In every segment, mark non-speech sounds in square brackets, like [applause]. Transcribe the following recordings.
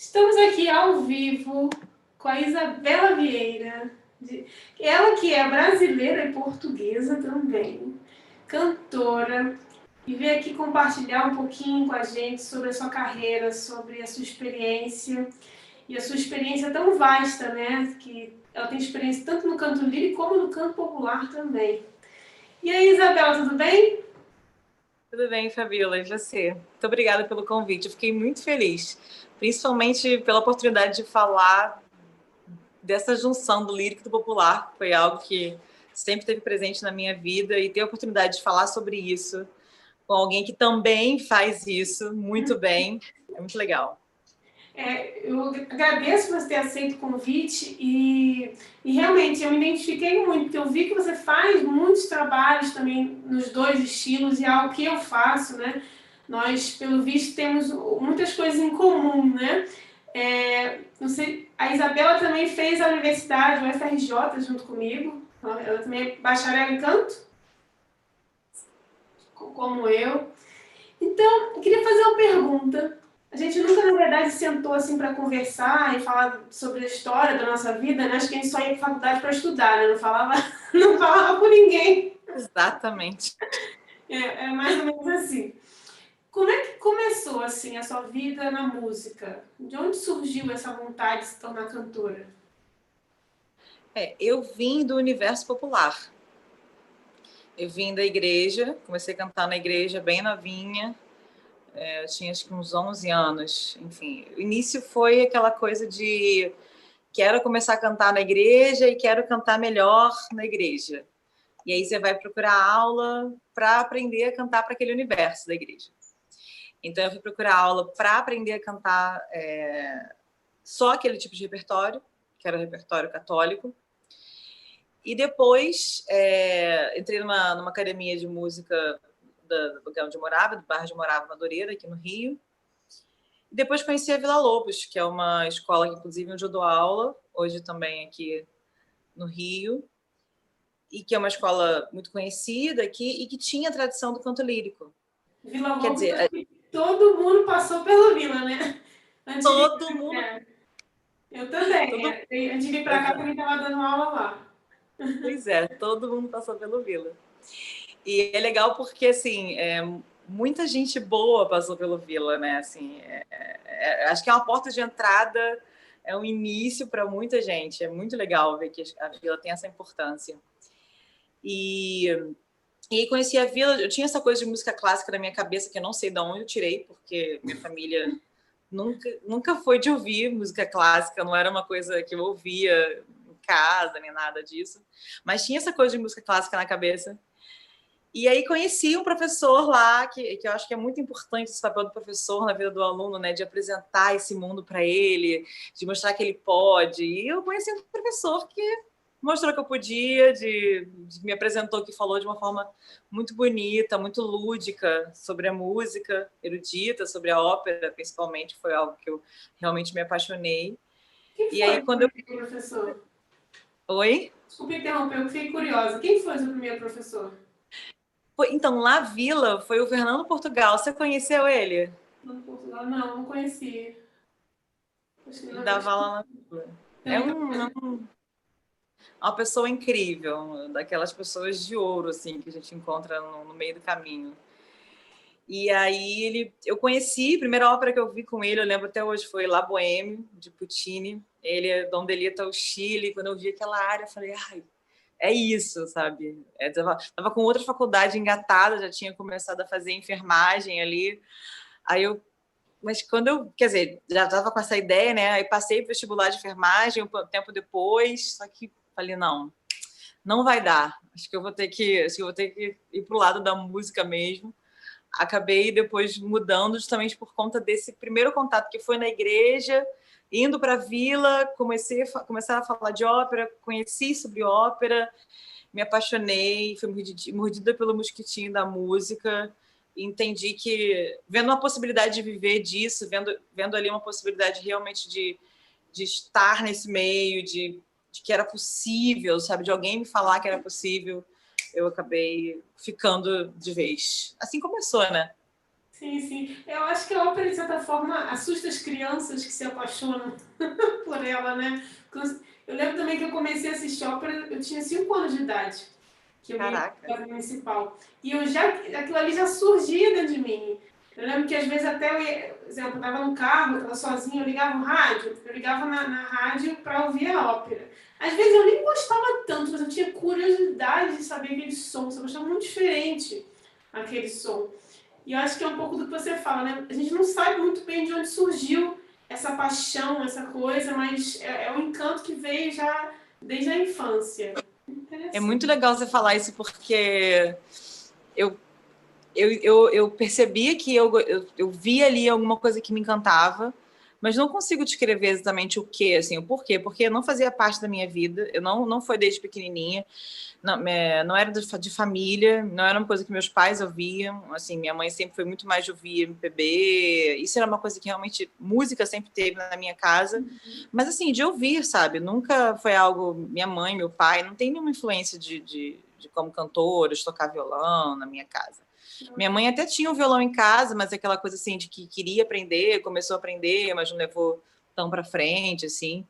Estamos aqui ao vivo com a Isabela Vieira, ela que é brasileira e portuguesa também, cantora, e veio aqui compartilhar um pouquinho com a gente sobre a sua carreira, sobre a sua experiência, e a sua experiência tão vasta, né? Que ela tem experiência tanto no canto lírico como no canto popular também. E aí, Isabela, tudo bem? Tudo bem, Fabiola, e você? Muito obrigada pelo convite, eu fiquei muito feliz principalmente pela oportunidade de falar dessa junção do lírico e do popular, foi algo que sempre esteve presente na minha vida e ter a oportunidade de falar sobre isso com alguém que também faz isso muito bem, é muito legal. É, eu agradeço você ter aceito o convite e, e realmente eu me identifiquei muito, porque eu vi que você faz muitos trabalhos também nos dois estilos e é algo que eu faço, né? Nós, pelo visto, temos muitas coisas em comum, né? É, sei, a Isabela também fez a universidade, o FRJ, junto comigo. Ela também é bacharel em canto, como eu. Então, eu queria fazer uma pergunta. A gente nunca, na verdade, sentou assim para conversar e falar sobre a história da nossa vida, né? Acho que a gente só ia para faculdade para estudar, né? Não falava, [laughs] não falava com ninguém. Exatamente. É, é mais ou menos assim. Como é que começou assim a sua vida na música? De onde surgiu essa vontade de se tornar cantora? É, eu vim do universo popular. Eu vim da igreja, comecei a cantar na igreja bem novinha. É, eu tinha acho que uns 11 anos. Enfim, o início foi aquela coisa de quero começar a cantar na igreja e quero cantar melhor na igreja. E aí você vai procurar aula para aprender a cantar para aquele universo da igreja. Então, eu fui procurar aula para aprender a cantar é, só aquele tipo de repertório, que era o repertório católico. E depois é, entrei numa, numa academia de música da, do lugar onde eu morava, do bairro de Morava, Madureira, aqui no Rio. E depois conheci a Vila Lobos, que é uma escola, inclusive, onde eu dou aula, hoje também aqui no Rio, e que é uma escola muito conhecida aqui e que tinha a tradição do canto lírico. Vila Lobos Quer dizer, todo mundo passou pela vila, né? Antes todo de... mundo. É. Eu também. Todo... É, antes de vir para cá, também estava dando aula lá. Pois é, todo mundo passou pelo Vila. E é legal porque, assim, é, muita gente boa passou pelo Vila, né? Assim, é, é, acho que é uma porta de entrada, é um início para muita gente. É muito legal ver que a Vila tem essa importância. E e aí conheci a Vila, eu tinha essa coisa de música clássica na minha cabeça que eu não sei de onde eu tirei, porque minha família nunca, nunca foi de ouvir música clássica, não era uma coisa que eu ouvia em casa, nem nada disso. Mas tinha essa coisa de música clássica na cabeça. E aí conheci um professor lá, que, que eu acho que é muito importante esse papel do professor na vida do aluno, né? De apresentar esse mundo para ele, de mostrar que ele pode. E eu conheci um professor que mostrou que eu podia, de, de, me apresentou que falou de uma forma muito bonita, muito lúdica sobre a música erudita, sobre a ópera, principalmente, foi algo que eu realmente me apaixonei. Quem e aí quando eu professor? Oi? Desculpe interromper, eu fiquei curiosa. Quem foi o seu primeiro professor? Foi, então, lá Vila foi o Fernando Portugal. Você conheceu ele? Fernando Portugal, não, não conheci. Dava lá na Vila. É um, é um uma pessoa incrível, daquelas pessoas de ouro assim que a gente encontra no, no meio do caminho. E aí ele, eu conheci, a primeira ópera que eu vi com ele, eu lembro até hoje, foi La Boheme, de Puccini. Ele é Dom Delita, o Chile. Quando eu vi aquela área, eu falei, ai, é isso, sabe? É, tava, tava com outra faculdade engatada, já tinha começado a fazer enfermagem ali. Aí eu, mas quando eu, quer dizer, já estava com essa ideia, né? Aí passei para vestibular de enfermagem um tempo depois, só que Falei, não, não vai dar. Acho que eu vou ter que, acho que eu vou ter que ir para o lado da música mesmo. Acabei depois mudando justamente por conta desse primeiro contato que foi na igreja, indo para a vila, comecei a, começar a falar de ópera, conheci sobre ópera, me apaixonei, fui mordida pelo mosquitinho da música, entendi que vendo uma possibilidade de viver disso, vendo, vendo ali uma possibilidade realmente de, de estar nesse meio, de de que era possível, sabe? De alguém me falar que era possível, eu acabei ficando de vez. Assim começou, né? Sim, sim. Eu acho que a ópera, de certa forma, assusta as crianças que se apaixonam [laughs] por ela, né? Eu lembro também que eu comecei a assistir ópera, eu tinha 5 anos de idade, que eu Caraca. ia municipal. E eu já, aquilo ali já surgia dentro de mim. Eu lembro que às vezes até, eu exemplo, estava no carro, estava sozinha, eu ligava o rádio, eu ligava na, na rádio para ouvir a ópera. Às vezes eu nem gostava tanto, mas eu tinha curiosidade de saber aquele som, eu achava muito diferente aquele som. E eu acho que é um pouco do que você fala, né? A gente não sabe muito bem de onde surgiu essa paixão, essa coisa, mas é, é um encanto que veio já desde a infância. É muito legal você falar isso, porque eu eu, eu, eu percebia que eu, eu, eu via ali alguma coisa que me encantava, mas não consigo descrever exatamente o que, assim, o porquê, porque não fazia parte da minha vida, eu não, não foi desde pequenininha, não, é, não era de, de, família, não era uma coisa que meus pais ouviam, assim, minha mãe sempre foi muito mais de ouvir MPB, isso era uma coisa que realmente, música sempre teve na minha casa, uhum. mas assim, de ouvir, sabe, nunca foi algo, minha mãe, meu pai, não tem nenhuma influência de, de, de como cantores, tocar violão na minha casa. Minha mãe até tinha um violão em casa, mas aquela coisa assim de que queria aprender, começou a aprender, mas não levou tão para frente, assim.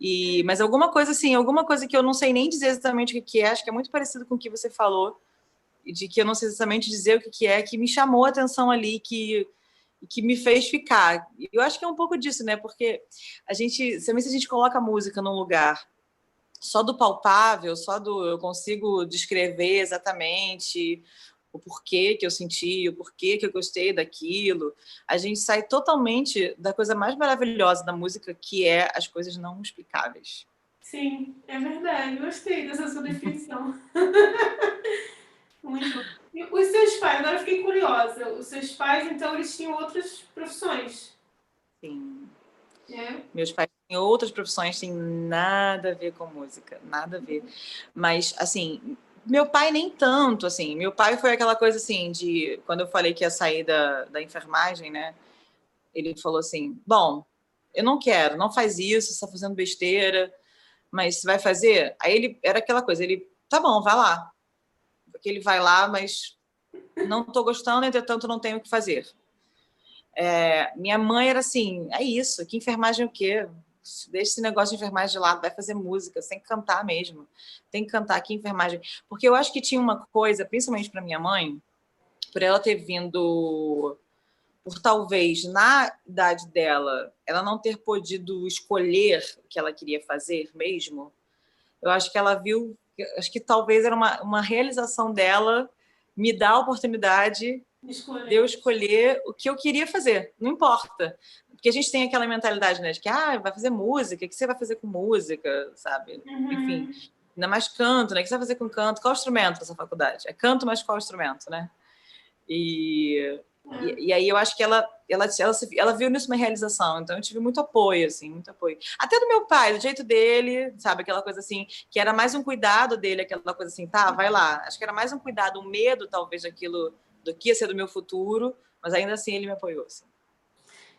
E, mas alguma coisa assim, alguma coisa que eu não sei nem dizer exatamente o que é, acho que é muito parecido com o que você falou, de que eu não sei exatamente dizer o que é, que me chamou a atenção ali, que que me fez ficar. Eu acho que é um pouco disso, né? Porque a gente, se a gente coloca a música num lugar só do palpável, só do eu consigo descrever exatamente o porquê que eu senti, o porquê que eu gostei daquilo. A gente sai totalmente da coisa mais maravilhosa da música, que é as coisas não explicáveis. Sim, é verdade. Gostei dessa sua definição. [laughs] Muito. E os seus pais, agora eu fiquei curiosa. Os seus pais, então, eles tinham outras profissões? Sim. É. Meus pais tinham outras profissões, tem nada a ver com música, nada a ver. Mas, assim, meu pai nem tanto, assim. Meu pai foi aquela coisa assim de quando eu falei que ia sair da, da enfermagem, né? Ele falou assim: "Bom, eu não quero, não faz isso, está fazendo besteira, mas vai fazer?" Aí ele era aquela coisa, ele: "Tá bom, vai lá." Porque ele vai lá, mas não estou gostando, entretanto não tenho o que fazer. É, minha mãe era assim: "É isso, que enfermagem é o quê? Deixa esse negócio de enfermagem de lado, vai fazer música, tem que cantar mesmo. Tem que cantar aqui enfermagem. Porque eu acho que tinha uma coisa, principalmente para minha mãe, por ela ter vindo, por talvez na idade dela, ela não ter podido escolher o que ela queria fazer mesmo. Eu acho que ela viu, acho que talvez era uma, uma realização dela me dar a oportunidade Escolher. de eu escolher o que eu queria fazer, não importa. Porque a gente tem aquela mentalidade, né, de que ah, vai fazer música, o que você vai fazer com música, sabe? Uhum. Enfim, ainda mais canto, né? O que você vai fazer com canto? Qual instrumento dessa faculdade? É canto, mas qual instrumento, né? E, uhum. e, e, aí eu acho que ela, ela, ela, ela viu nisso uma realização, então eu tive muito apoio, assim, muito apoio. Até do meu pai, do jeito dele, sabe? Aquela coisa assim, que era mais um cuidado dele, aquela coisa assim, tá, vai lá. Acho que era mais um cuidado, um medo, talvez, daquilo, do que ia ser do meu futuro, mas ainda assim ele me apoiou, assim.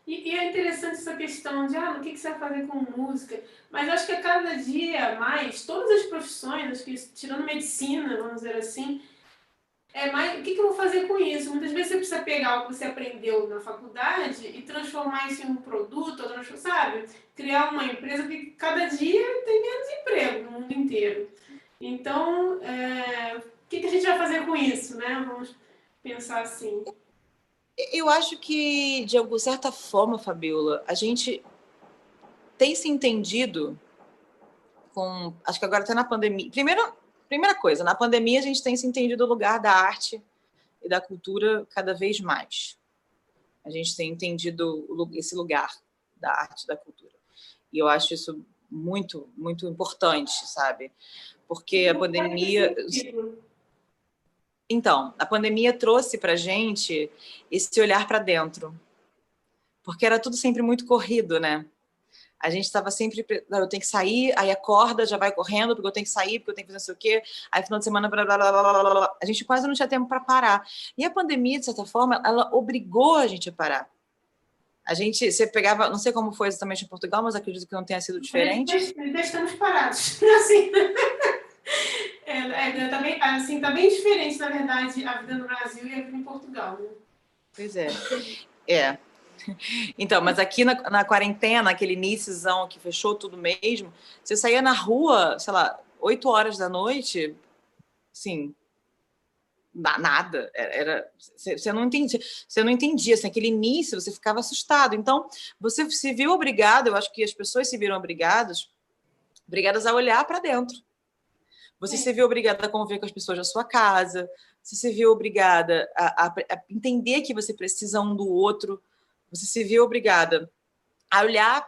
E, e, é interessante essa questão de, ah, o que, que você vai fazer com música? Mas acho que a cada dia mais, todas as profissões, acho que tirando medicina, vamos dizer assim, é mais, o que, que eu vou fazer com isso? Muitas vezes você precisa pegar o que você aprendeu na faculdade e transformar isso em um produto, ou sabe? Criar uma empresa que cada dia tem menos emprego no mundo inteiro. Então, é, o que, que a gente vai fazer com isso, né? Vamos pensar assim. Eu acho que, de alguma certa forma, Fabiola, a gente tem se entendido com. Acho que agora até na pandemia. Primeiro, primeira coisa, na pandemia a gente tem se entendido o lugar da arte e da cultura cada vez mais. A gente tem entendido esse lugar da arte e da cultura. E eu acho isso muito, muito importante, sabe? Porque a pandemia. Então, a pandemia trouxe para gente esse olhar para dentro, porque era tudo sempre muito corrido, né? A gente estava sempre, eu tenho que sair, aí acorda, já vai correndo, porque eu tenho que sair, porque eu tenho que fazer não sei o quê, aí final de semana, blá, blá, blá, blá, blá, blá. a gente quase não tinha tempo para parar. E a pandemia, de certa forma, ela obrigou a gente a parar. A gente, você pegava, não sei como foi exatamente em Portugal, mas acredito que não tenha sido diferente. Ainda estamos parados, [laughs] assim. É, é, tá bem, assim, tá bem diferente, na verdade, a vida no Brasil e a vida em Portugal, né? Pois é. É. Então, mas aqui na, na quarentena, aquele iníciozão que fechou tudo mesmo, você saía na rua, sei lá, 8 horas da noite, sim, nada, era você não entendia, você não entendia, assim, aquele início você ficava assustado. Então, você se viu obrigado, eu acho que as pessoas se viram obrigadas, obrigadas a olhar para dentro. Você é. se viu obrigada a conviver com as pessoas da sua casa, você se viu obrigada a, a, a entender que você precisa um do outro, você se viu obrigada a olhar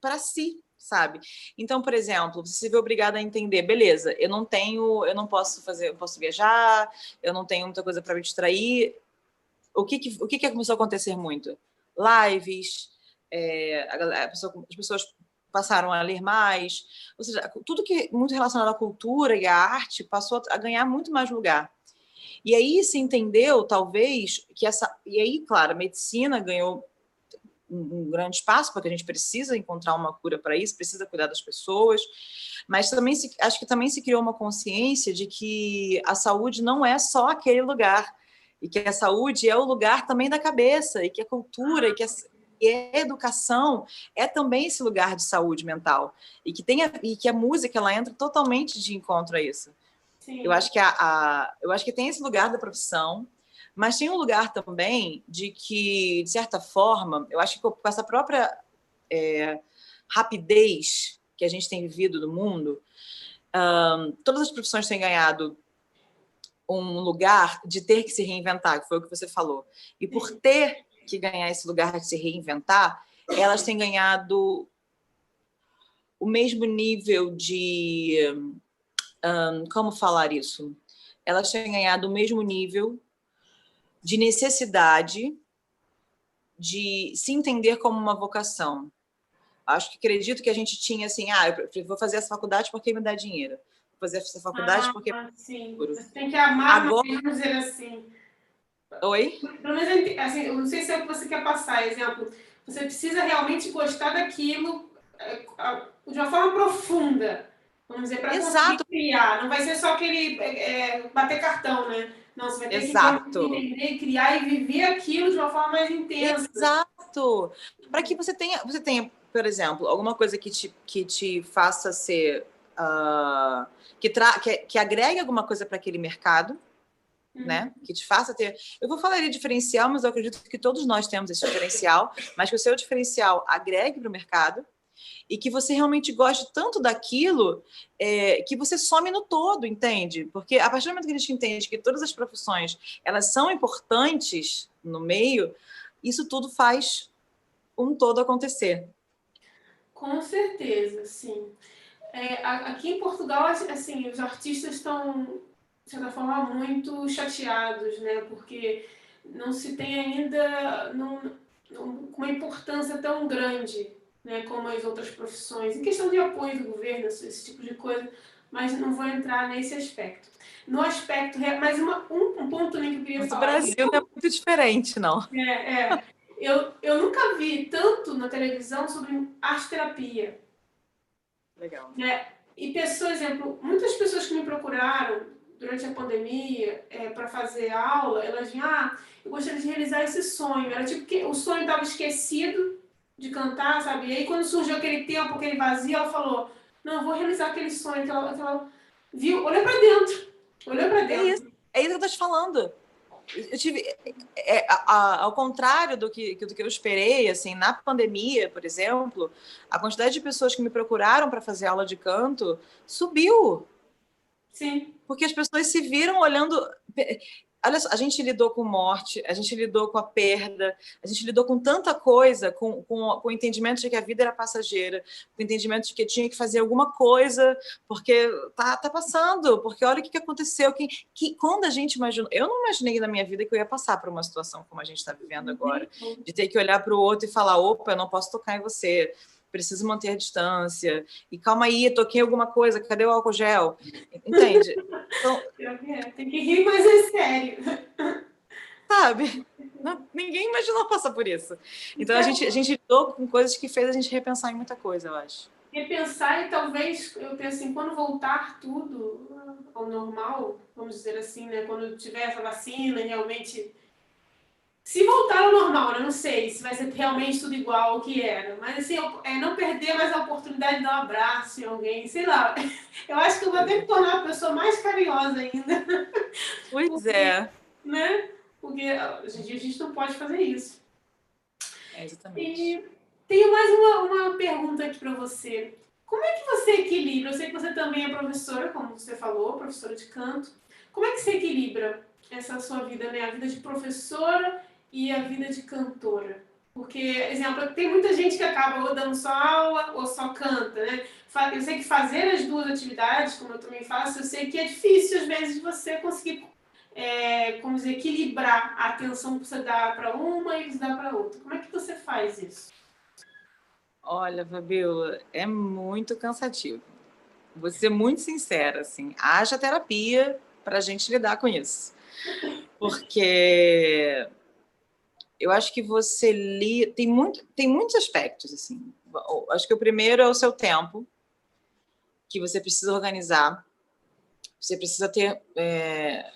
para si, sabe? Então, por exemplo, você se vê obrigada a entender, beleza, eu não tenho, eu não posso fazer, eu posso viajar, eu não tenho muita coisa para me distrair. O que, que o que, que começou a acontecer muito? Lives, é, a, a pessoa, as pessoas passaram a ler mais, ou seja, tudo que muito relacionado à cultura e à arte passou a ganhar muito mais lugar. E aí se entendeu, talvez, que essa. E aí, claro, a medicina ganhou um, grande espaço, porque a gente precisa encontrar uma cura para isso, precisa cuidar das pessoas, mas também se, acho que também se criou uma consciência de que a saúde não é só aquele lugar, e que a saúde é o lugar também da cabeça, e que a cultura, e que a, e a educação é também esse lugar de saúde mental, e que, tem a, e que a música ela entra totalmente de encontro a isso. Sim. Eu acho que a, a, eu acho que tem esse lugar da profissão, mas tem um lugar também de que, de certa forma, eu acho que com essa própria é, rapidez que a gente tem vivido no mundo, um, todas as profissões têm ganhado um lugar de ter que se reinventar, que foi o que você falou. E por ter que ganhar esse lugar de se reinventar, elas têm ganhado o mesmo nível de. Um, como falar isso? Elas têm ganhado o mesmo nível de necessidade de se entender como uma vocação. Acho que acredito que a gente tinha assim, ah, eu vou fazer essa faculdade porque me dá dinheiro. Vou fazer essa faculdade ah, porque sim. Você tem que amar, Agora... dizer assim. Oi? Pelo menos, assim, eu não sei se é o que você quer passar, exemplo. Você precisa realmente gostar daquilo é, de uma forma profunda, vamos dizer, para conseguir criar. Não vai ser só aquele é, é bater cartão, né? Não, você vai ter Exato. que entender, criar e viver aquilo de uma forma mais intensa. Exato. Para que você tenha, você tenha, por exemplo, alguma coisa que te, que te faça ser. Uh, que, tra que, que agregue alguma coisa para aquele mercado, uhum. né? Que te faça ter. Eu vou falar de diferencial, mas eu acredito que todos nós temos esse diferencial, mas que o seu diferencial agregue para o mercado e que você realmente goste tanto daquilo é, que você some no todo, entende? Porque a partir do momento que a gente entende que todas as profissões elas são importantes no meio, isso tudo faz um todo acontecer. Com certeza, sim. É, aqui em Portugal, assim, os artistas estão, de certa forma, muito chateados, né? Porque não se tem ainda não, não, uma importância tão grande né, como as outras profissões, em questão de apoio do governo, esse tipo de coisa, mas não vou entrar nesse aspecto. No aspecto, mas uma, um, um ponto também que eu queria mas falar. O Brasil não é muito diferente, não. É, é. Eu, eu nunca vi tanto na televisão sobre arte terapia. Legal. Né? E pessoas, exemplo, muitas pessoas que me procuraram durante a pandemia é, para fazer aula, elas vinham, ah, eu gostaria de realizar esse sonho. Era tipo que o sonho estava esquecido de cantar, sabe? E aí quando surgiu aquele tempo, aquele vazio, ela falou, não, vou realizar aquele sonho que ela, que ela viu, olhou para dentro, olhou para dentro. É isso, é isso que eu tô te falando. Eu tive, é, é, a, ao contrário do que, do que eu esperei, assim, na pandemia, por exemplo, a quantidade de pessoas que me procuraram para fazer aula de canto subiu. Sim. Porque as pessoas se viram olhando olha só, a gente lidou com morte, a gente lidou com a perda, a gente lidou com tanta coisa, com, com, com o entendimento de que a vida era passageira, com o entendimento de que tinha que fazer alguma coisa, porque tá, tá passando, porque olha o que, que aconteceu. Que, que, quando a gente imaginou, eu não imaginei na minha vida que eu ia passar por uma situação como a gente está vivendo agora, de ter que olhar para o outro e falar: opa, eu não posso tocar em você preciso manter a distância. E calma aí, toquei alguma coisa, cadê o álcool gel? Entende? Então, [laughs] Tem que rir, mas é sério. Sabe? Não, ninguém imaginou passar por isso. Então, a então gente, a gente lidou com coisas que fez a gente repensar em muita coisa, eu acho. Repensar e talvez, eu penso assim, quando voltar tudo ao normal, vamos dizer assim, né? Quando tiver essa vacina realmente se voltar ao normal, né? não sei se vai ser realmente tudo igual ao que era, mas assim, é não perder mais a oportunidade de dar um abraço em alguém, sei lá. [laughs] Eu acho que eu vou até me tornar a pessoa mais carinhosa ainda. [laughs] Pois Porque, é. Né? Porque hoje em dia a gente não pode fazer isso. É, exatamente. E tenho mais uma, uma pergunta aqui para você. Como é que você equilibra? Eu sei que você também é professora, como você falou, professora de canto. Como é que você equilibra essa sua vida, né? A vida de professora e a vida de cantora? Porque, exemplo, tem muita gente que acaba ou dando só aula ou só canta, né? Eu sei que fazer as duas atividades, como eu também faço, eu sei que é difícil, às vezes, você conseguir, é, como dizer, equilibrar a atenção que você dá para uma e você dá para outra. Como é que você faz isso? Olha, Fabiola, é muito cansativo. Vou ser muito sincera, assim, haja terapia para a gente lidar com isso. Porque eu acho que você li tem muito tem muitos aspectos assim. Acho que o primeiro é o seu tempo que você precisa organizar. Você precisa ter é...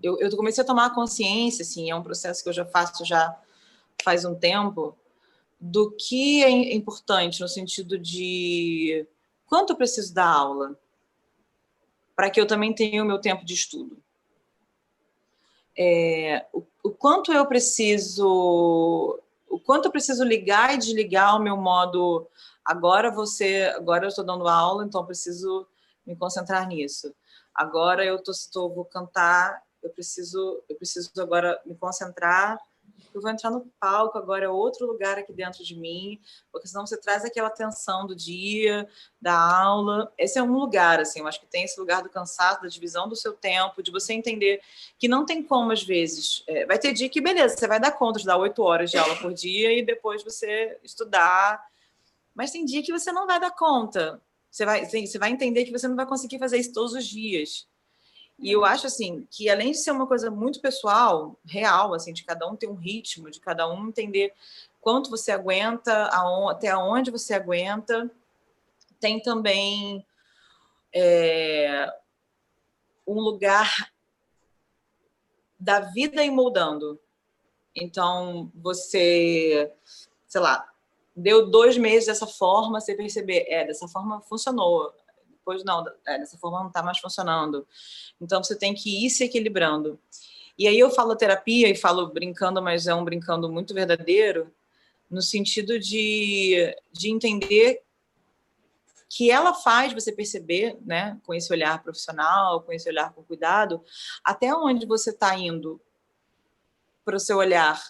eu, eu comecei a tomar consciência assim é um processo que eu já faço já faz um tempo do que é importante no sentido de quanto eu preciso dar aula para que eu também tenha o meu tempo de estudo é, o, o, quanto eu preciso o quanto eu preciso ligar e desligar o meu modo agora você agora eu estou dando aula então preciso me concentrar nisso. Agora eu estou vou cantar eu preciso eu preciso agora me concentrar eu vou entrar no palco agora, é outro lugar aqui dentro de mim, porque senão você traz aquela tensão do dia, da aula. Esse é um lugar, assim, eu acho que tem esse lugar do cansaço, da divisão do seu tempo, de você entender que não tem como, às vezes. É, vai ter dia que, beleza, você vai dar conta de dar oito horas de aula por dia e depois você estudar. Mas tem dia que você não vai dar conta. Você vai, você vai entender que você não vai conseguir fazer isso todos os dias. E eu acho assim que além de ser uma coisa muito pessoal, real, assim, de cada um ter um ritmo, de cada um entender quanto você aguenta, até onde você aguenta, tem também é, um lugar da vida em moldando. Então, você, sei lá, deu dois meses dessa forma, você perceber, é, dessa forma funcionou depois não, é, dessa forma não está mais funcionando. Então você tem que ir se equilibrando. E aí eu falo terapia e falo brincando, mas é um brincando muito verdadeiro, no sentido de, de entender que ela faz você perceber, né, com esse olhar profissional, com esse olhar com cuidado, até onde você está indo para o seu olhar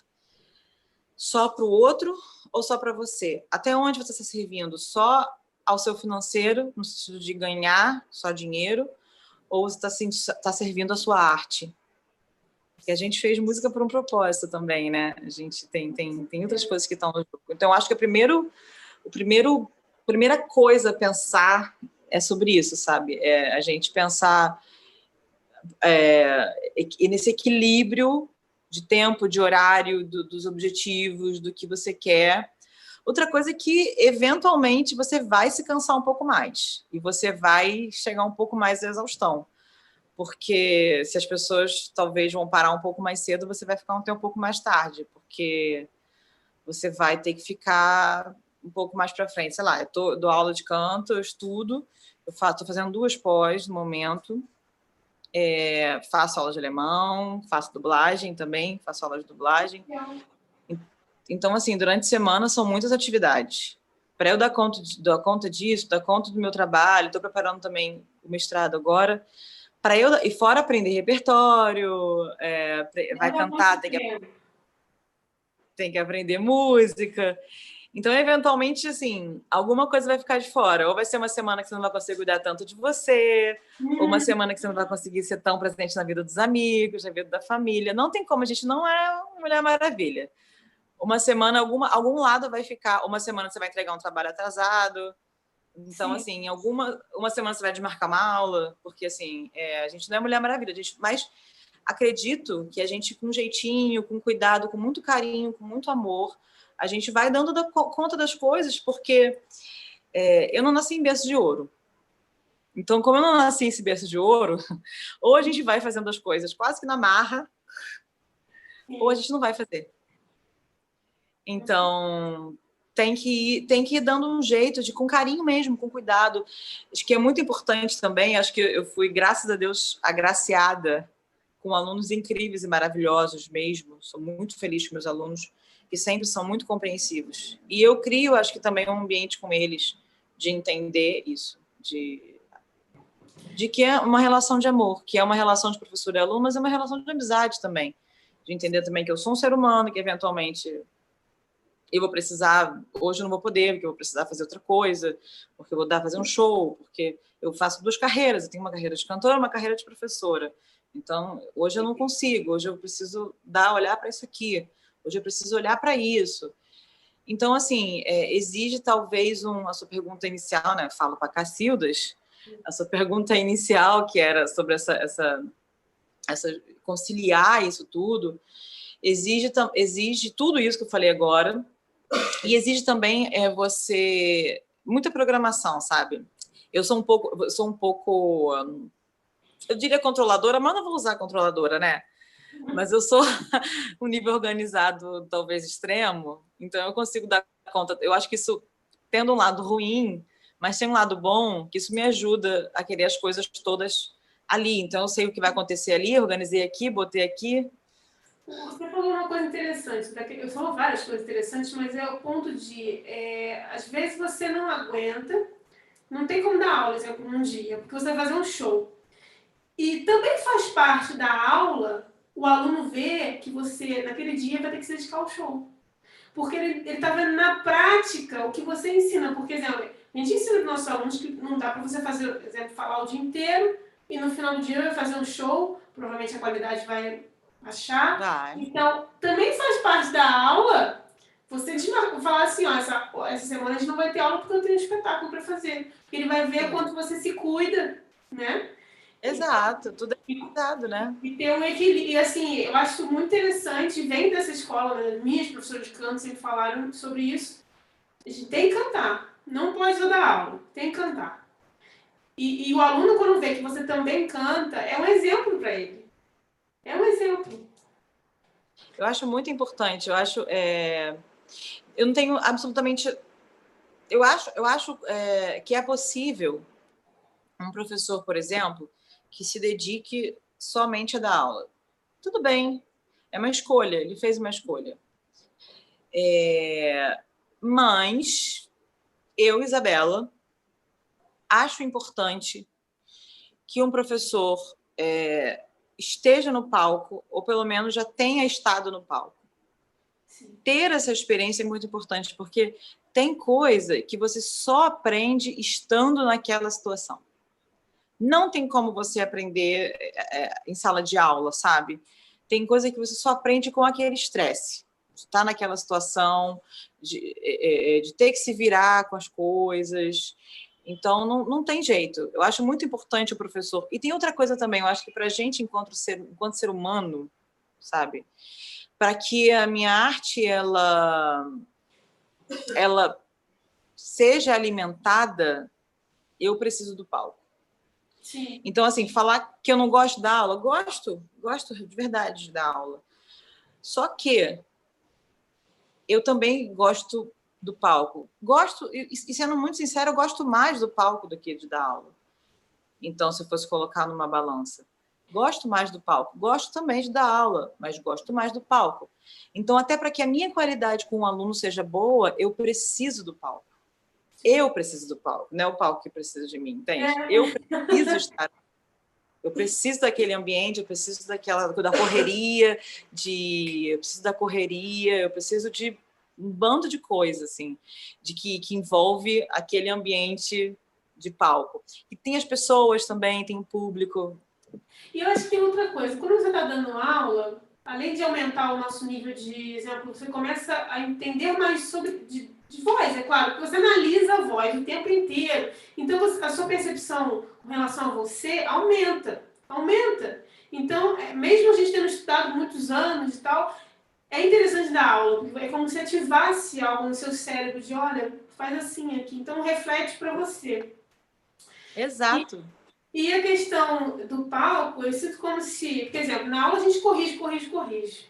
só para o outro ou só para você? Até onde você está servindo só ao seu financeiro, no sentido de ganhar só dinheiro, ou está tá servindo a sua arte. Porque a gente fez música por um propósito também, né? A gente tem, tem, tem outras coisas que estão no jogo. Então, acho que o primeiro, o primeiro, a primeira coisa a pensar é sobre isso, sabe? É a gente pensar é, nesse equilíbrio de tempo, de horário, do, dos objetivos, do que você quer, Outra coisa é que, eventualmente, você vai se cansar um pouco mais e você vai chegar um pouco mais à exaustão. Porque se as pessoas talvez vão parar um pouco mais cedo, você vai ficar até um pouco mais tarde, porque você vai ter que ficar um pouco mais para frente. Sei lá, eu tô, dou aula de canto, eu estudo, eu estou fazendo duas pós no momento, é, faço aula de alemão, faço dublagem também, faço aula de dublagem. Então, assim, durante a semana são muitas atividades. Para eu dar conta, de, dar conta disso, dar conta do meu trabalho, estou preparando também o mestrado agora. Para eu, e fora aprender repertório, é, vai cantar, tem que, tem que aprender música. Então, eventualmente, assim, alguma coisa vai ficar de fora. Ou vai ser uma semana que você não vai conseguir cuidar tanto de você, hum. ou uma semana que você não vai conseguir ser tão presente na vida dos amigos, na vida da família. Não tem como, a gente não é Mulher Maravilha uma semana alguma, algum lado vai ficar, uma semana você vai entregar um trabalho atrasado. Então, Sim. assim, alguma uma semana você vai desmarcar uma aula, porque assim, é, a gente não é mulher maravilha, a gente, mas acredito que a gente com jeitinho, com cuidado, com muito carinho, com muito amor, a gente vai dando da, conta das coisas, porque é, eu não nasci em berço de ouro. Então, como eu não nasci em berço de ouro, [laughs] ou a gente vai fazendo as coisas quase que na marra, Sim. ou a gente não vai fazer. Então, tem que, ir, tem que ir dando um jeito de com carinho mesmo, com cuidado. Acho que é muito importante também. Acho que eu fui, graças a Deus, agraciada com alunos incríveis e maravilhosos mesmo. Sou muito feliz com meus alunos, que sempre são muito compreensivos. E eu crio, acho que também um ambiente com eles de entender isso, de de que é uma relação de amor, que é uma relação de professor e aluno, mas é uma relação de amizade também. De entender também que eu sou um ser humano, que eventualmente eu vou precisar, hoje eu não vou poder, porque eu vou precisar fazer outra coisa, porque eu vou dar fazer um show, porque eu faço duas carreiras, eu tenho uma carreira de cantora, uma carreira de professora. Então, hoje eu não consigo, hoje eu preciso dar olhar para isso aqui, hoje eu preciso olhar para isso. Então, assim, é, exige talvez um, a sua pergunta inicial, né? Falo para Cacildas, a sua pergunta inicial, que era sobre essa, essa, essa conciliar isso tudo, exige, exige tudo isso que eu falei agora, e exige também é, você muita programação, sabe? Eu sou um pouco, sou um pouco, eu diria controladora, mas não vou usar controladora, né? Mas eu sou [laughs] um nível organizado talvez extremo, então eu consigo dar conta. Eu acho que isso tendo um lado ruim, mas tem um lado bom, que isso me ajuda a querer as coisas todas ali. Então eu sei o que vai acontecer ali, organizei aqui, botei aqui, você falou uma coisa interessante, eu falo várias coisas interessantes, mas é o ponto de, é, às vezes você não aguenta, não tem como dar aula, num dia, porque você vai fazer um show. E também faz parte da aula o aluno ver que você, naquele dia, vai ter que se dedicar ao show. Porque ele está vendo na prática o que você ensina. Porque, exemplo, a gente ensina para os nossos alunos que não dá para você fazer, por exemplo, falar o dia inteiro e no final do dia vai fazer um show, provavelmente a qualidade vai achar. Vai. Então, também faz parte da aula você desmarcar, falar assim, ó, essa, essa semana a gente não vai ter aula porque eu tenho um espetáculo para fazer. Porque ele vai ver Sim. quanto você se cuida, né? Exato, tudo é cuidado, né? E ter um equilíbrio. E assim, eu acho muito interessante, vem dessa escola, né? minhas professoras de canto sempre falaram sobre isso. A gente tem que cantar. Não pode dar aula, tem que cantar. E, e o aluno, quando vê que você também canta, é um exemplo para ele. É um exemplo. Eu acho muito importante. Eu acho. É... Eu não tenho absolutamente. Eu acho, eu acho é, que é possível um professor, por exemplo, que se dedique somente a dar aula. Tudo bem, é uma escolha, ele fez uma escolha. É... Mas eu, Isabela, acho importante que um professor é, esteja no palco, ou pelo menos já tenha estado no palco. Sim. Ter essa experiência é muito importante, porque tem coisa que você só aprende estando naquela situação. Não tem como você aprender é, é em sala de aula, sabe? Tem coisa que você só aprende com aquele estresse. Está naquela situação de, é, de ter que se virar com as coisas. Então, não, não tem jeito. Eu acho muito importante o professor. E tem outra coisa também, eu acho que para a gente, enquanto ser, enquanto ser humano, sabe? Para que a minha arte, ela, ela seja alimentada, eu preciso do palco. Sim. Então, assim, falar que eu não gosto da aula, gosto, gosto de verdade da aula. Só que eu também gosto do palco. Gosto, e, sendo muito sincero, eu gosto mais do palco do que de dar aula. Então, se eu fosse colocar numa balança, gosto mais do palco. Gosto também de dar aula, mas gosto mais do palco. Então, até para que a minha qualidade com o um aluno seja boa, eu preciso do palco. Eu preciso do palco, não é o palco que precisa de mim, entende? É. Eu preciso estar. Eu preciso daquele ambiente, eu preciso daquela da correria, de eu preciso da correria, eu preciso de um bando de coisas, assim, de que, que envolve aquele ambiente de palco. E tem as pessoas também, tem o público. E eu acho que outra coisa, quando você está dando aula, além de aumentar o nosso nível de exemplo, você começa a entender mais sobre de, de voz, é claro, porque você analisa a voz o tempo inteiro. Então você, a sua percepção com relação a você aumenta, aumenta. Então, é, mesmo a gente tendo estudado muitos anos e tal, é interessante dar aula, porque é como se ativasse algo no seu cérebro de, olha, faz assim aqui. Então, reflete para você. Exato. E, e, a questão do palco, eu sinto como se, por exemplo, na aula a gente corrige, corrige, corrige.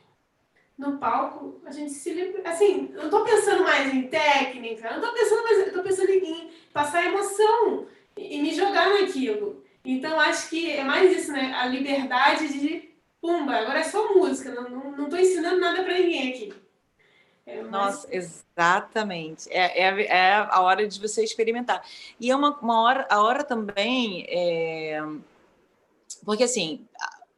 no palco, a gente se livra. Assim, eu não tô pensando mais em técnica, eu não tô pensando mais, tô pensando em passar emoção e, e me jogar naquilo. Então, acho que é mais isso, né? A liberdade de, pumba, agora é só música, não, não, ensinando nada para ninguém aqui. É mais... Nossa, exatamente. É, é, é, a hora de você experimentar. E é uma, uma hora, a hora também. É... Porque assim,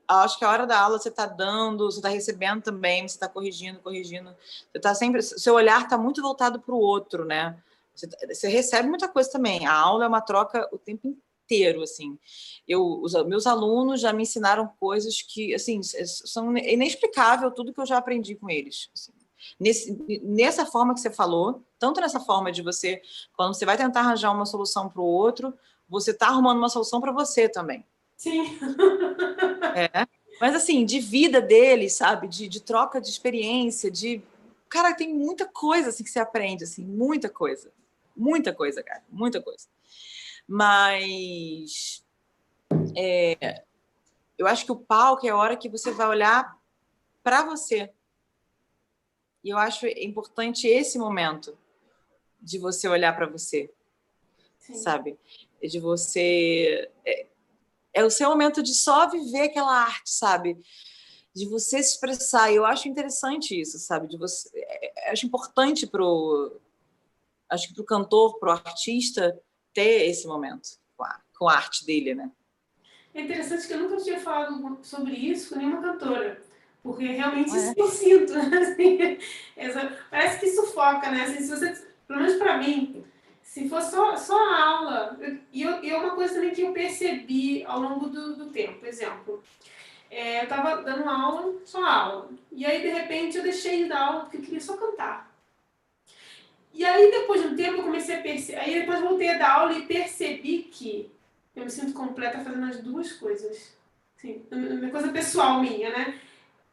acho que a hora da aula você está dando, você está recebendo também, você está corrigindo, corrigindo. Você está sempre. Seu olhar está muito voltado para o outro, né? Você, você, recebe muita coisa também. A aula é uma troca o tempo inteiro, assim. Eu, os meus alunos já me ensinaram coisas que, assim, são inexplicável tudo que eu já aprendi com eles. Assim. Nesse, nessa forma que você falou, tanto nessa forma de você, quando você vai tentar arranjar uma solução para o outro, você está arrumando uma solução para você também. Sim. É. Mas assim, de vida deles, sabe? De, de troca de experiência, de. Cara, tem muita coisa assim que você aprende, assim, muita coisa. Muita coisa, cara, muita coisa. Mas é, eu acho que o palco é a hora que você vai olhar para você. E eu acho importante esse momento de você olhar para você, Sim. sabe? De você é, é o seu momento de só viver aquela arte, sabe? De você se expressar. Eu acho interessante isso, sabe? De você, é, é acho importante pro, acho que pro cantor, pro artista ter esse momento com a, com a arte dele, né? É interessante que eu nunca tinha falado sobre isso com nenhuma cantora. Porque realmente é. isso eu sinto. [laughs] Assim, essa, parece que sufoca, né? Assim, se você, pelo menos para mim, se for só, só a aula, e, eu, e é uma coisa também que eu percebi ao longo do, do tempo, por exemplo, é, eu estava dando aula, só aula, e aí de repente eu deixei de dar aula porque eu queria só cantar. E aí depois de um tempo eu comecei a perceber, aí depois voltei a dar aula e percebi que eu me sinto completa fazendo as duas coisas. Assim, uma coisa pessoal minha, né?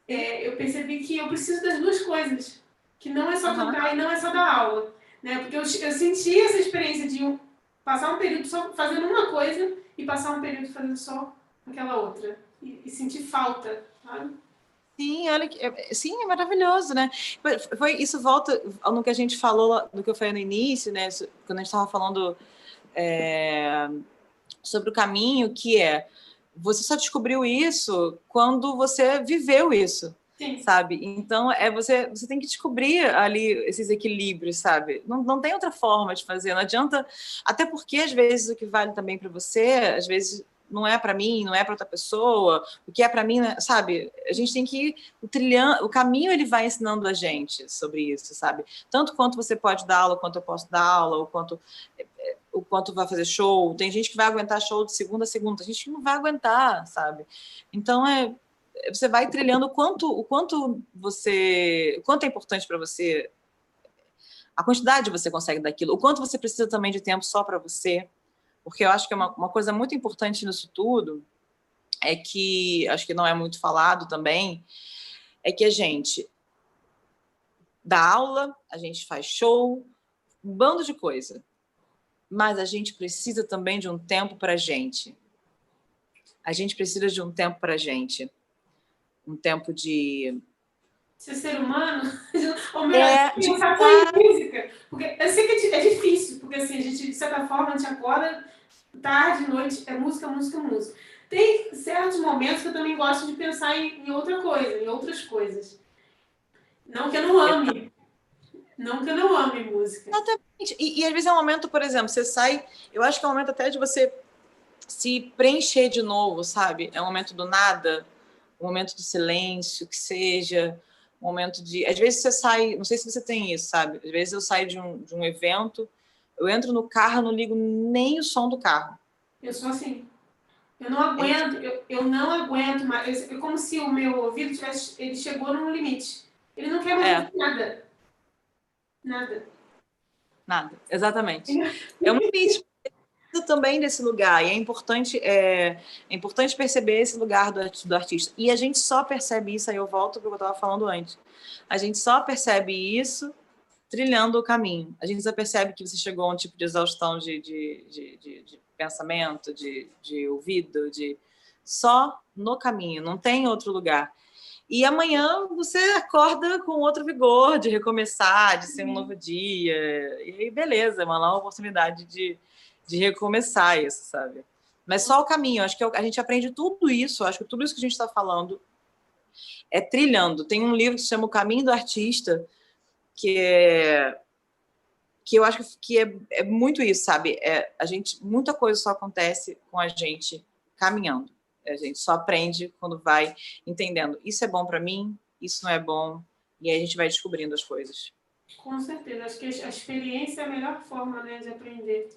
É, eu percebi que eu preciso das duas coisas. Que não é só uhum. cantar e não é só dar aula. Né? Porque eu, eu senti essa experiência de um, passar um período só fazendo uma coisa e passar um período fazendo só aquela outra. E, e sentir falta, sabe? Sim, olha que, sim, é maravilhoso, né? Foi, isso volta no que a gente falou, do que eu falei no início, né? Quando a gente estava falando é, sobre o caminho, que é você só descobriu isso quando você viveu isso. Sim. sabe? Então é você você tem que descobrir ali esses equilíbrios, sabe? Não, não tem outra forma de fazer. Não adianta, até porque às vezes o que vale também para você, às vezes não é para mim, não é para outra pessoa. O que é para mim, né? sabe? A gente tem que ir o trilhando, o caminho ele vai ensinando a gente sobre isso, sabe? Tanto quanto você pode dar aula, quanto eu posso dar aula, ou quanto o quanto vai fazer show. Tem gente que vai aguentar show de segunda a segunda, a gente não vai aguentar, sabe? Então é você vai trilhando o quanto, o quanto você, o quanto é importante para você, a quantidade você consegue daquilo, o quanto você precisa também de tempo só para você, porque eu acho que é uma, uma coisa muito importante nisso tudo é que acho que não é muito falado também, é que a gente dá aula, a gente faz show, um bando de coisa, mas a gente precisa também de um tempo para gente. A gente precisa de um tempo para gente um tempo de. Ser ser humano? [laughs] Ou melhor, é, pensar de... Porque eu sei que é difícil, porque assim, a gente, de certa forma, a gente acorda tarde, noite, é música, música, música. Tem certos momentos que eu também gosto de pensar em, em outra coisa, em outras coisas. Não que eu não ame. Não que eu não ame música. Exatamente. E, e às vezes é um momento, por exemplo, você sai. Eu acho que é um momento até de você se preencher de novo, sabe? É um momento do nada um momento de silêncio, que seja momento de. Às vezes você sai, não sei se você tem isso, sabe? Às vezes eu saio de um, de um evento, eu entro no carro, não ligo nem o som do carro. Eu sou assim. Eu não aguento, eu, eu não aguento mais. É como se o meu ouvido tivesse. Ele chegou num limite. Ele não quer mais é. nada. Nada. Nada, exatamente. É um limite também desse lugar e é importante é, é importante perceber esse lugar do, do, artista. E a gente só percebe isso aí eu volto para o que eu estava falando antes. A gente só percebe isso trilhando o caminho. A gente só percebe que você chegou a um tipo de exaustão de, de, de, de, de pensamento de, de ouvido de só no caminho não tem outro lugar. E amanhã você acorda com outro vigor de recomeçar, de ser um novo dia. E aí, beleza, é uma nova oportunidade de, de recomeçar isso, sabe? Mas só o caminho, acho que a gente aprende tudo isso, acho que tudo isso que a gente está falando é trilhando. Tem um livro que se chama O Caminho do Artista, que é que eu acho que é, é muito isso, sabe? É, a gente muita coisa só acontece com a gente caminhando. A gente só aprende quando vai entendendo. Isso é bom para mim, isso não é bom, e aí a gente vai descobrindo as coisas. Com certeza, acho que a experiência é a melhor forma né, de aprender.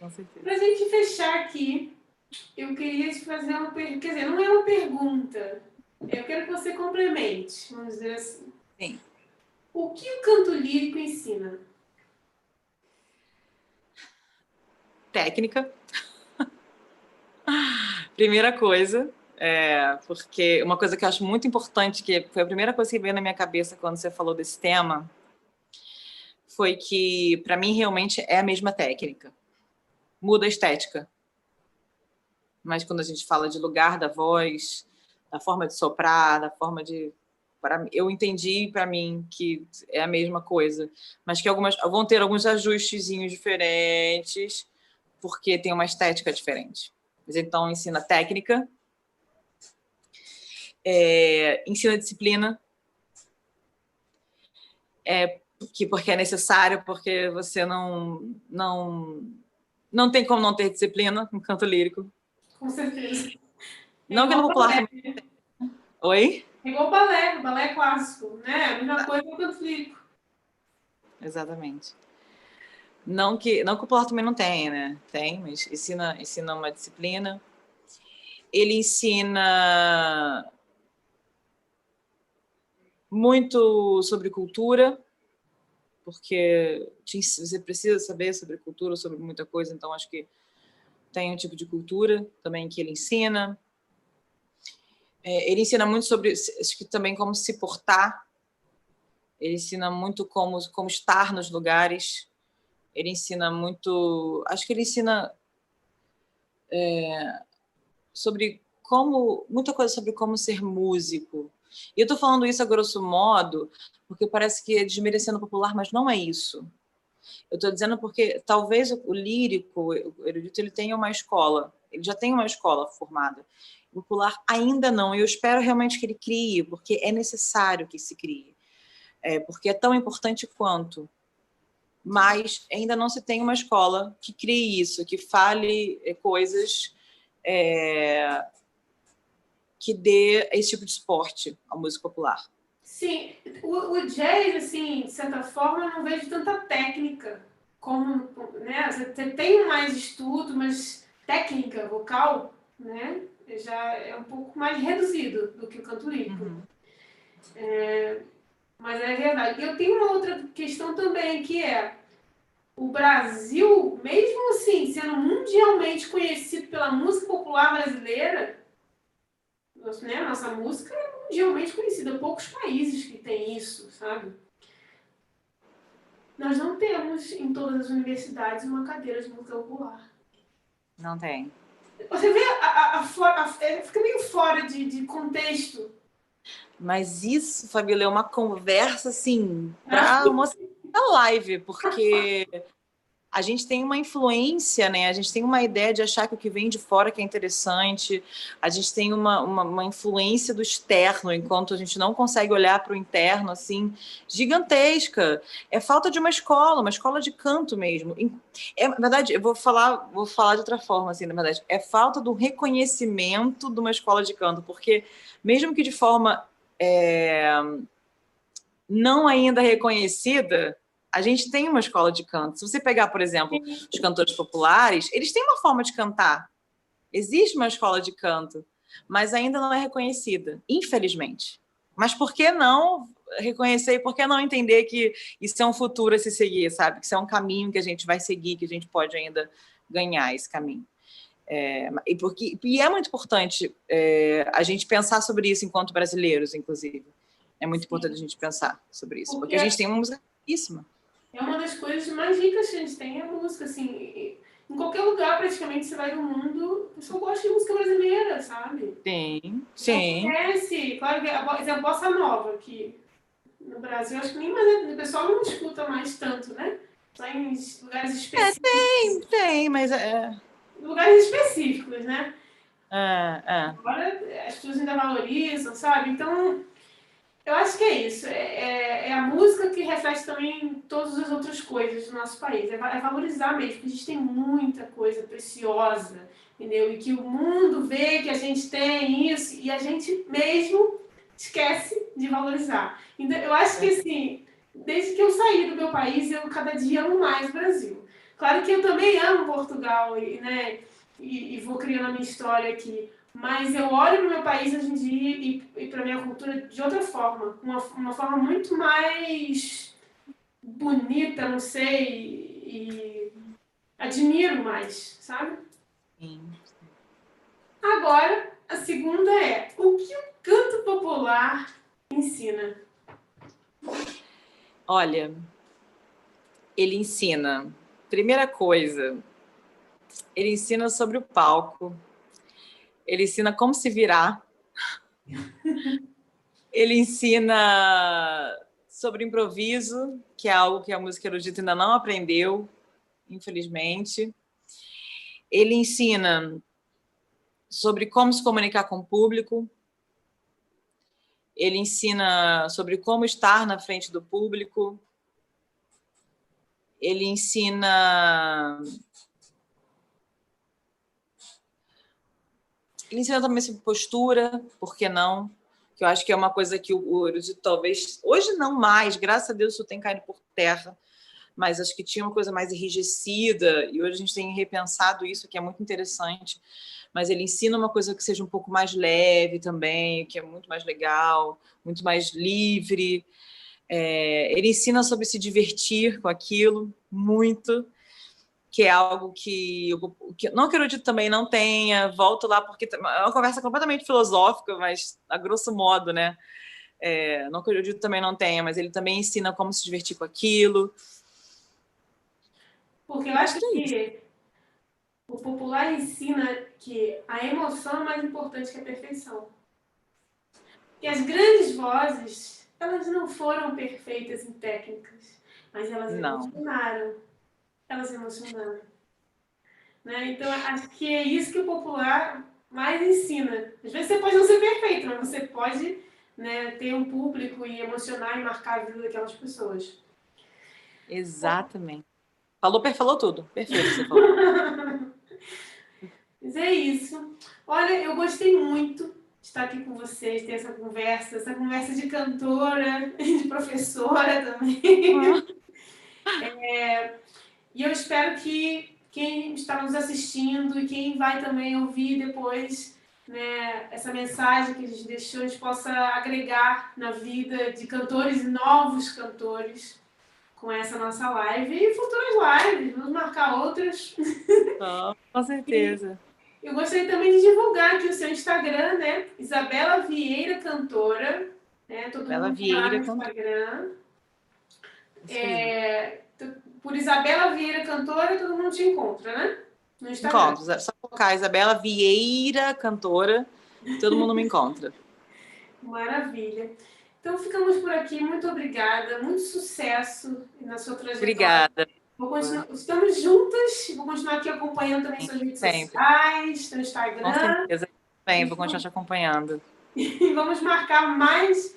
Com certeza. Para a gente fechar aqui, eu queria te fazer uma pergunta. Quer dizer, não é uma pergunta. Eu quero que você complemente, vamos dizer assim. Sim. O que o canto lírico ensina? Técnica. primeira coisa, é, porque uma coisa que eu acho muito importante, que foi a primeira coisa que veio na minha cabeça quando você falou desse tema, foi que, para mim, realmente é a mesma técnica. Muda a estética. Mas quando a gente fala de lugar da voz, da forma de soprar, da forma de. Para, eu entendi para mim que é a mesma coisa, mas que algumas vão ter alguns ajustezinhos diferentes, porque tem uma estética diferente. Mas então ensina técnica, é, ensina disciplina, é, que porque é necessário, porque você não não não tem como não ter disciplina no canto lírico. Com certeza. Não que no popular. Oi? Igual balé, balé clássico, né? A mesma coisa no canto lírico. Exatamente. Não que, não que o popular também não tenha, né? Tem, mas ensina, ensina uma disciplina. Ele ensina muito sobre cultura, porque você precisa saber sobre cultura, sobre muita coisa, então acho que tem um tipo de cultura também que ele ensina. É, ele ensina muito sobre, acho que também como se portar. Ele ensina muito como, como estar nos lugares. Ele ensina muito, acho que ele ensina é, sobre como, muita coisa sobre como ser músico. E eu estou falando isso a grosso modo, porque parece que é desmerecendo popular, mas não é isso. Eu estou dizendo porque talvez o lírico, o erudito, ele tenha uma escola, ele já tem uma escola formada. O popular ainda não. E eu espero realmente que ele crie, porque é necessário que se crie. É, porque é tão importante quanto mas ainda não se tem uma escola que crie isso, que fale eh, coisas é, que dê esse tipo de esporte à música popular. Sim, o, o, jazz, assim, de certa forma, eu não vejo tanta técnica como, né, você tem mais estudo, mas técnica vocal, né, já é um pouco mais reduzido do que o canto lírico. Uhum. É, mas é verdade. Eu tenho uma outra questão também, que é o Brasil, mesmo assim, sendo mundialmente conhecido pela música popular brasileira, né, nossa música é mundialmente conhecida, poucos países que tem isso, sabe? Nós não temos em todas as universidades uma cadeira de música popular. Não tem. Você vê, a, a, a, a fica meio fora de, de contexto mas isso, Fabíola, é uma conversa assim para uma [laughs] live, porque a gente tem uma influência, né? A gente tem uma ideia de achar que o que vem de fora que é interessante, a gente tem uma, uma, uma influência do externo, enquanto a gente não consegue olhar para o interno, assim, gigantesca. É falta de uma escola, uma escola de canto mesmo. É, na verdade, eu vou falar, vou falar de outra forma, assim, na verdade, é falta do reconhecimento de uma escola de canto, porque mesmo que de forma é, não ainda reconhecida, a gente tem uma escola de canto. Se você pegar, por exemplo, os cantores populares, eles têm uma forma de cantar. Existe uma escola de canto, mas ainda não é reconhecida, infelizmente. Mas por que não reconhecer e por que não entender que isso é um futuro a se seguir, sabe? Que isso é um caminho que a gente vai seguir, que a gente pode ainda ganhar esse caminho. É, e, porque, e é muito importante é, a gente pensar sobre isso enquanto brasileiros, inclusive. É muito Sim. importante a gente pensar sobre isso, porque, porque a gente tem uma música. É uma das coisas mais ricas que a gente tem, é a música, assim. em qualquer lugar praticamente você vai no mundo, o pessoal gosta de música brasileira, sabe? Sim, sim. Conhece, claro que é a bossa nova aqui no Brasil, acho que nem mais, o pessoal não escuta mais tanto, né? Só em lugares específicos. É, tem, tem, mas é. Lugares específicos, né? É, é. Agora as pessoas ainda valorizam, sabe? Então, eu acho que é isso. É, é, é, a música que reflete também todas as outras coisas do nosso país. É, é valorizar mesmo, porque a gente tem muita coisa preciosa, entendeu? E que o mundo vê que a gente tem isso e a gente mesmo esquece de valorizar. Então, eu acho que assim, desde que eu saí do meu país, eu cada dia amo mais o Brasil. Claro que eu também amo Portugal né, e, e vou criando a minha história aqui. Mas eu olho para o meu país hoje em dia e, e para a minha cultura de outra forma. Uma, uma forma muito mais bonita, não sei, e admiro mais, sabe? Sim. Agora, a segunda é: o que o canto popular ensina? Olha, ele ensina, primeira coisa, ele ensina sobre o palco, ele ensina como se virar. Ele ensina sobre improviso, que é algo que a música erudita ainda não aprendeu, infelizmente. Ele ensina sobre como se comunicar com o público. Ele ensina sobre como estar na frente do público. Ele ensina Ele ensina também sobre postura, por que não? Que eu acho que é uma coisa que o erudito talvez, hoje não mais, graças a Deus isso tem caído por terra, mas acho que tinha uma coisa mais enrijecida, e hoje a gente tem repensado isso, que é muito interessante. Mas ele ensina uma coisa que seja um pouco mais leve também, que é muito mais legal, muito mais livre. É, ele ensina sobre se divertir com aquilo, muito que é algo que, que não que eu também não tenha, volto lá porque é uma conversa completamente filosófica, mas a grosso modo, né? É, não que eu também não tenha, mas ele também ensina como se divertir com aquilo. Porque eu acho que o popular ensina que a emoção é mais importante que a perfeição. E as grandes vozes, elas não foram perfeitas em técnicas, mas elas não. Emocionaram elas emocionaram. Né? Então, acho que é isso que o popular mais ensina. Às vezes você pode não ser perfeito, mas você pode né, ter um público e emocionar e marcar a vida daquelas pessoas. Exatamente. Falou, falou tudo. Perfeito, você falou. [laughs] mas é isso. Olha, eu gostei muito de estar aqui com vocês, ter essa conversa, essa conversa de cantora, [laughs] de professora também. Uhum. É, e eu espero que quem está nos assistindo e quem vai também ouvir depois né, essa mensagem que a gente deixou, a gente possa agregar na vida de cantores e novos cantores com essa nossa live e futuras lives, vamos marcar outras. Oh, [laughs] com certeza. E eu gostaria também de divulgar aqui o seu Instagram, né? Isabela Vieira Cantora. Né? Todo Isabela mundo Vieira no Instagram. É, por Isabela Vieira Cantora, todo mundo te encontra, né? No Instagram. Encontro. É só colocar Isabela Vieira Cantora, todo mundo me encontra. [laughs] Maravilha. Então ficamos por aqui. Muito obrigada. Muito sucesso na sua trajetória. Obrigada. Continuar... Estamos juntas. Vou continuar aqui acompanhando também suas redes Sempre. sociais, seu Instagram. Com certeza. Bem, vou continuar te acompanhando. E [laughs] vamos marcar mais,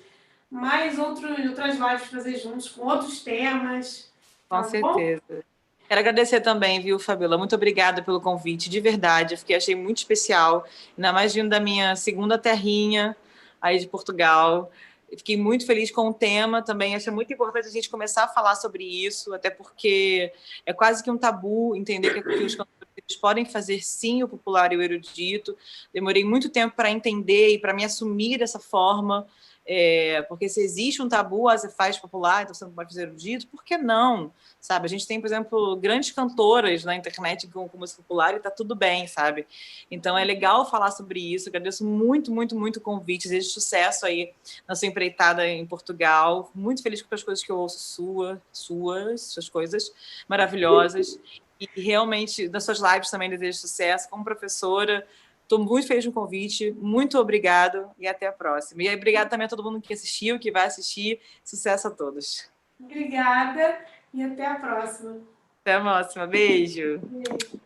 mais outro, outras lives para fazer juntos, com outros temas. Com tá certeza. Bom? Quero agradecer também, viu, Fabiola? Muito obrigada pelo convite, de verdade. Eu fiquei, achei muito especial, ainda mais vindo da minha segunda terrinha aí de Portugal. Eu fiquei muito feliz com o tema também. Acho muito importante a gente começar a falar sobre isso, até porque é quase que um tabu entender que, os cantores podem fazer sim o popular e o erudito. Demorei muito tempo para entender e para me assumir dessa forma. É, porque se existe um tabu, você faz popular, então você não pode fazer erudito, por que não? Sabe? A gente tem, por exemplo, grandes cantoras na internet com, com música popular e tá tudo bem, sabe? Então é legal falar sobre isso. agradeço muito, muito, muito o convite. Desejo sucesso aí na sua empreitada em Portugal. Muito feliz com as coisas que eu ouço sua, suas, suas coisas maravilhosas. E realmente, nas suas lives também desejo sucesso. Como professora, Estou muito feliz com o convite, muito obrigado e até a próxima. E obrigado também a todo mundo que assistiu, que vai assistir. Sucesso a todos. Obrigada e até a próxima. Até a próxima. Beijo. Beijo.